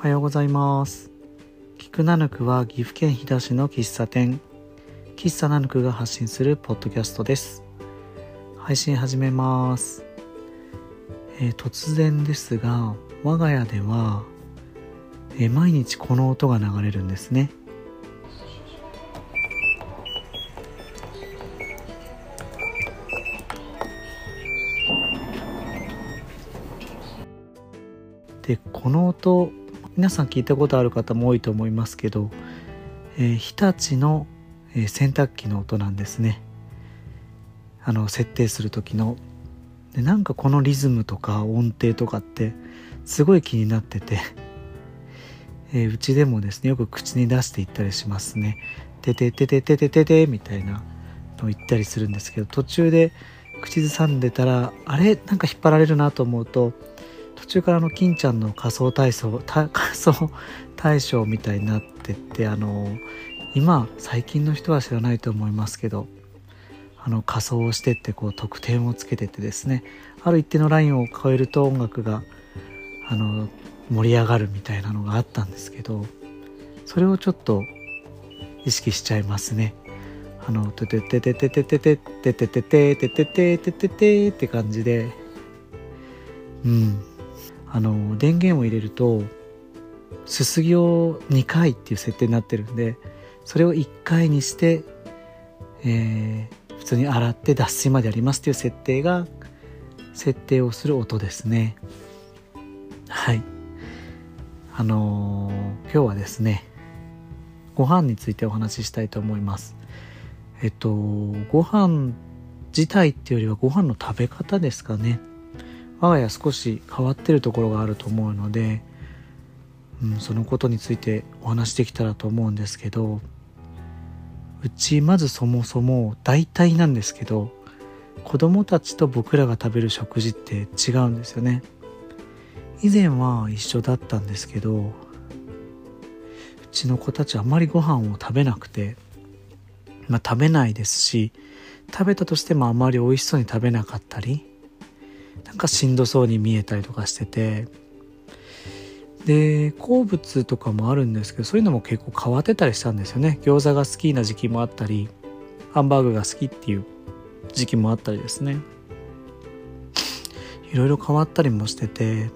おはようございます。菊ナヌクは岐阜県飛騨市の喫茶店。喫茶ナヌクが発信するポッドキャストです。配信始めます、えー、突然ですが我が家では、えー、毎日この音が流れるんですね。でこの音皆さん聞いたことある方も多いと思いますけど、えー、日立の、えー、洗濯機の音なんですね。あの設定する時の。でなんかこのリズムとか音程とかってすごい気になってて、えー、うちでもですねよく口に出していったりしますね「てててててててて」みたいなのを言ったりするんですけど途中で口ずさんでたらあれ？なんか引っ張られるなと思うと途中からの金ちゃんの仮想体操 仮想大賞みたいになってってあの今最近の人は知らないと思いますけどあの仮装をしてってこう得点をつけてってですねある一定のラインを超えると音楽があの盛り上がるみたいなのがあったんですけどそれをちょっと意識しちゃいますね。あの、ててててててててててててててててててって感じで、うん、あの電源を入れるとすすぎを2回っていう設定になってるんでそれを1回にして、えー、普通に洗って脱水までやりますっていう設定が設定をする音ですね。はい。あのー、今日はですねご飯についてお話ししたいと思います。えっとご飯自体っていうよりはご飯の食べ方ですかね。我が家少し変わってるところがあると思うので、うん、そのことについてお話できたらと思うんですけどうちまずそもそも大体なんですけど子供たちと僕らが食べる食事って違うんですよね。以前は一緒だったんですけどうちの子たちあまりご飯を食べなくてまあ食べないですし食べたとしてもあまり美味しそうに食べなかったりなんかしんどそうに見えたりとかしてて。で好物とかもあるんですけどそういうのも結構変わってたりしたんですよね。餃子が好きな時期もあったりハンバーグが好きっていう時期もあったりですね。いろいろ変わったりもしてて。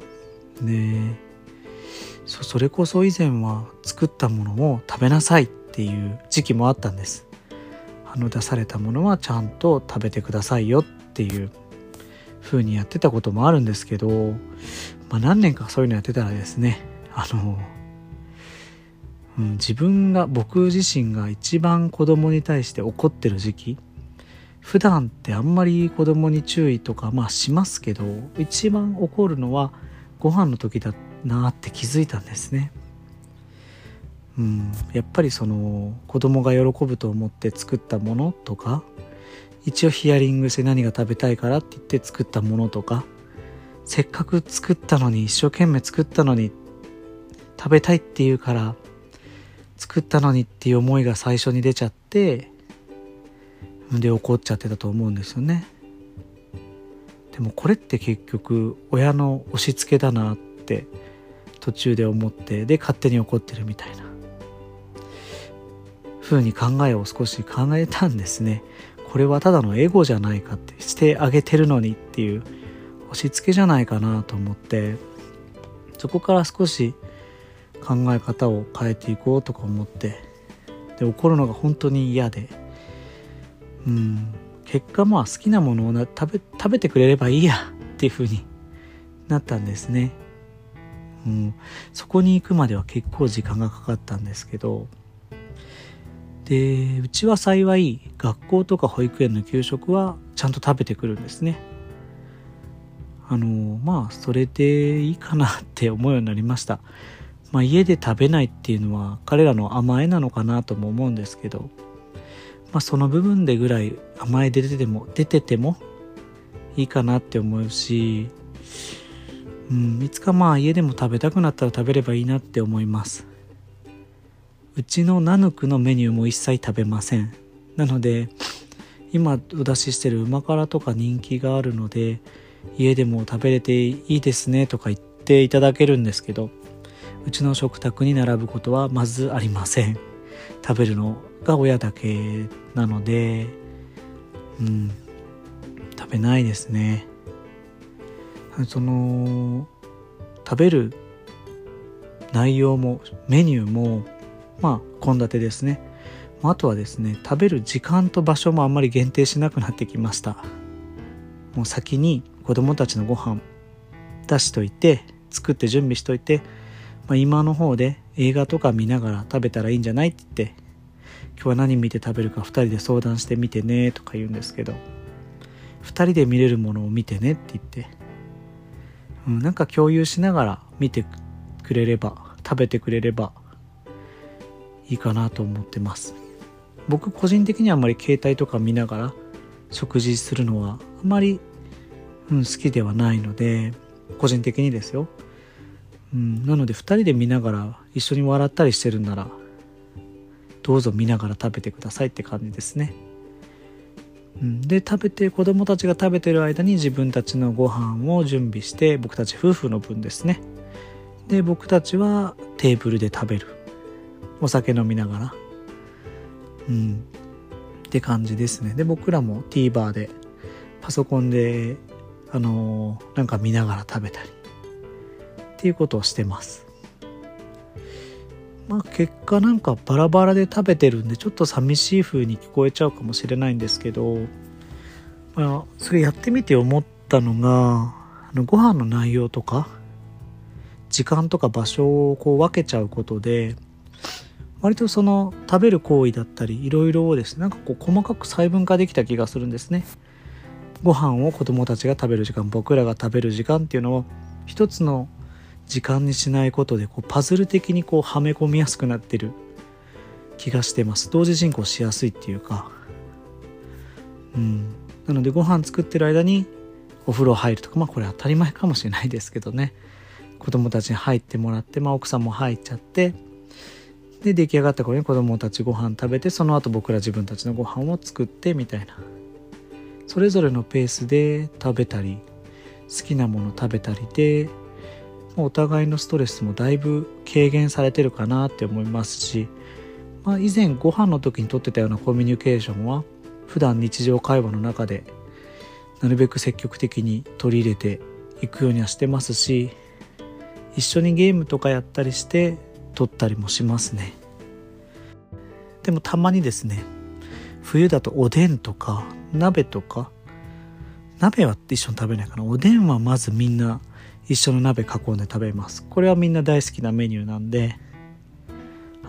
でそそれこそ以前は作ったものを食べなさいっていう時期もあったんです。あの出されたものはちゃんと食べてくださいよっていう。風にやってたこともあるんですけど、まあ、何年かそういうのやってたらですねあの、うん、自分が僕自身が一番子供に対して怒ってる時期普段ってあんまり子供に注意とかまあしますけど一番怒るのはご飯の時だなって気づいたんですね。うん、やっぱりその子供が喜ぶと思って作ったものとか一応ヒアリングして何が食べたいからって言って作ったものとかせっかく作ったのに一生懸命作ったのに食べたいって言うから作ったのにっていう思いが最初に出ちゃってで怒っちゃってたと思うんですよね。でもこれって結局親の押し付けだなって途中で思ってで勝手に怒ってるみたいな風に考えを少し考えたんですね。これはただのエゴじゃないかってしてあげてるのにっていう押し付けじゃないかなと思ってそこから少し考え方を変えていこうとか思ってで怒るのが本当に嫌でうん結果まあ好きなものをな食べ食べてくれればいいやっていう風になったんですね。うん、そこに行くまでは結構時間がかかったんですけどでうちは幸い学校とか保育園の給食はちゃんと食べてくるんですね。あのまあそれでいいかなって思うようになりました。まあ家で食べないっていうのは彼らの甘えなのかなとも思うんですけど。まあその部分でぐらい甘え出てても出ててもいいかなって思うしうん、いつかまあ家でも食べたくなったら食べればいいなって思います。うちのナヌクのメニューも一切食べません。なので今お出ししてる旨辛とか人気があるので家でも食べれていいですねとか言っていただけるんですけどうちの食卓に並ぶことはまずありません。食べるのが親だけなのでうん食べないですね。その食べる内容もメニューもまあ献立ですね。あとはですね食べる時間と場所もあんまり限定しなくなってきました。もう先に子供たちのご飯出しといて作って準備しといて、まあ、今の方で映画とか見ながら食べたらいいんじゃないって言って今日は何見て食べるか2人で相談してみてねとか言うんですけど2人で見れるものを見てねって言って、うん、なんか共有しながら見てくれれば食べてくれればいいかなと思ってます。僕個人的にはあんまり携帯とか見ながら食事するのはあまり、うん、好きではないので個人的にですよ、うん、なので2人で見ながら一緒に笑ったりしてるならどうぞ見ながら食べてくださいって感じですね、うん、で食べて子供たちが食べてる間に自分たちのご飯を準備して僕たち夫婦の分ですね。で僕たちはテーブルで食べる。お酒飲みながら。うん。って感じですね。で僕らも TVer でパソコンであのー、なんか見ながら食べたりっていうことをしてます。まあ結果なんかバラバラで食べてるんでちょっと寂しい風に聞こえちゃうかもしれないんですけど、まあ、それやってみて思ったのがあのご飯の内容とか時間とか場所をこう分けちゃうことで割とその食べる行為だったりいろいろをですね。なんかこう細かく細分化できた気がするんですね。ご飯を子供たちが食べる時間僕らが食べる時間っていうのを一つの時間にしないことでこうパズル的にこうはめ込みやすくなってる気がしてます。同時進行しやすいっていうか。うん。なのでご飯作ってる間にお風呂入るとかまあこれ当たり前かもしれないですけどね。子供たちに入ってもらって、まあ、奥さんも入っちゃってで出来上がった頃に子供たちご飯食べてその後僕ら自分たちのご飯を作ってみたいな。それぞれのペースで食べたり好きなもの食べたりでお互いのストレスもだいぶ軽減されてるかなって思いますし、まあ、以前ご飯の時にとってたようなコミュニケーションは普段日常会話の中でなるべく積極的に取り入れていくようにはしてますし一緒にゲームとかやったりして取ったりもしますね。でもたまにですね冬だとおでんとか鍋とか鍋は一緒に食べないかな。おでんはまずみんな一緒の鍋囲んで食べます。これはみんな大好きなメニューなんで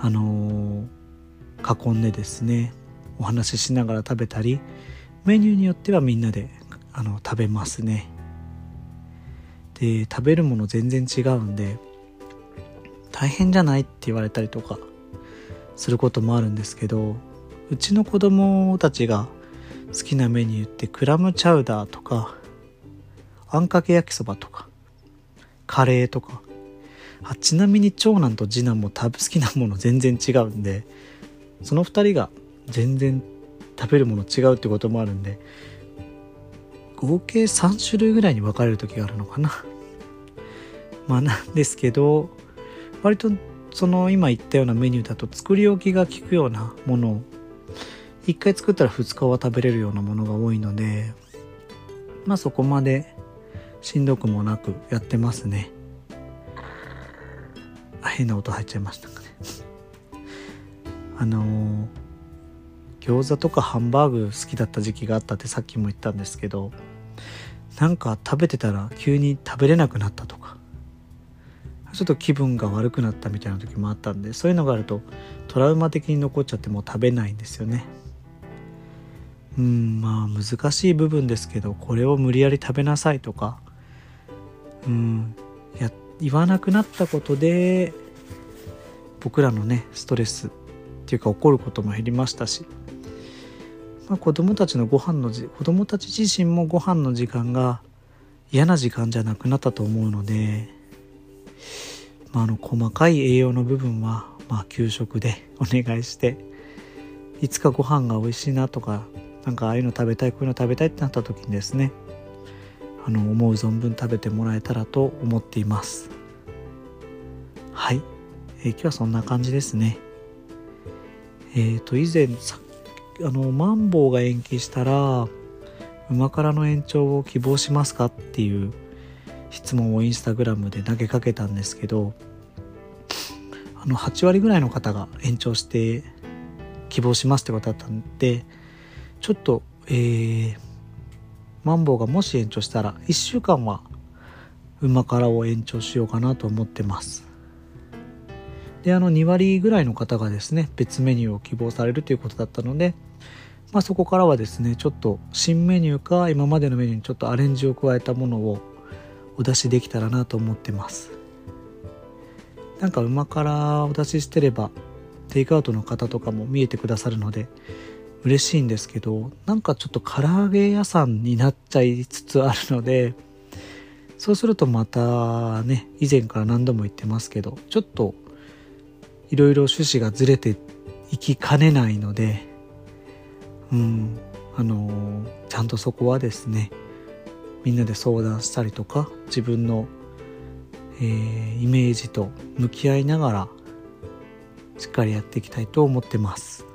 あのー、囲んでですねお話ししながら食べたりメニューによってはみんなであの食べますね。で食べるもの全然違うんで大変じゃない？って言われたりとかすることもあるんですけどうちの子供たちが好きなメニューってクラムチャウダーとかあんかけ焼きそばとかカレーとか。あちなみに長男と次男も好きなもの全然違うんでその2人が全然食べるもの違うってこともあるんで合計3種類ぐらいに分かれる時があるのかな。まあなんですけど割とその今言ったようなメニューだと作り置きが効くようなものを1回作ったら2日は食べれるようなものが多いのでまあそこまでしんどくもなくやってますね。あ変な音入っちゃいましたかね。あのー、餃子とかハンバーグ好きだった時期があったってさっきも言ったんですけどなんか食べてたら急に食べれなくなったとか。ちょっと気分が悪くなったみたいな時もあったんでそういうのがあるとトラウマ的に残っちゃってもう食べないんですよね。うんまあ難しい部分ですけどこれを無理やり食べなさいとかうんや言わなくなったことで僕らのねストレスっていうか怒ることも減りましたし、まあ、子供たちのご飯の子供たち自身もご飯の時間が嫌な時間じゃなくなったと思うのでまあ、あの細かい栄養の部分は、まあ、給食でお願いしていつかご飯が美味しいなとかなんかああいうの食べたいこういうの食べたいってなった時にですねあの思う存分食べてもらえたらと思っています。はい。えー、今日はそんな感じですね。えっ、ー、と以前さあのマンボウが延期したら馬からの延長を希望しますかっていう質問をインスタグラムで投げかけたんですけどあの8割ぐらいの方が延長して希望しますってことだったんでちょっとえー、マンボウがもし延長したら1週間は馬からを延長しようかなと思ってます。であの2割ぐらいの方がですね別メニューを希望されるということだったのでまあ、そこからはですねちょっと新メニューか今までのメニューにちょっとアレンジを加えたものをお出しできたらなと思ってます。なんか馬からお出ししてればテイクアウトの方とかも見えてくださるので嬉しいんですけどなんかちょっと唐揚げ屋さんになっちゃいつつあるのでそうするとまたね以前から何度も言ってますけどちょっといろいろ趣旨がずれていきかねないのでうんあのちゃんとそこはですねみんなで相談したりとか自分の、えー、イメージと向き合いながらしっかりやっていきたいと思ってます。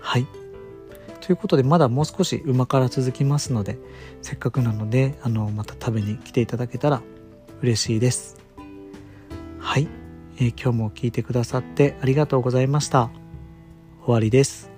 はい。ということでまだもう少し馬から続きますのでせっかくなのであのまた食べに来ていただけたら嬉しいです。はい、えー、今日も聞いてくださってありがとうございました。終わりです。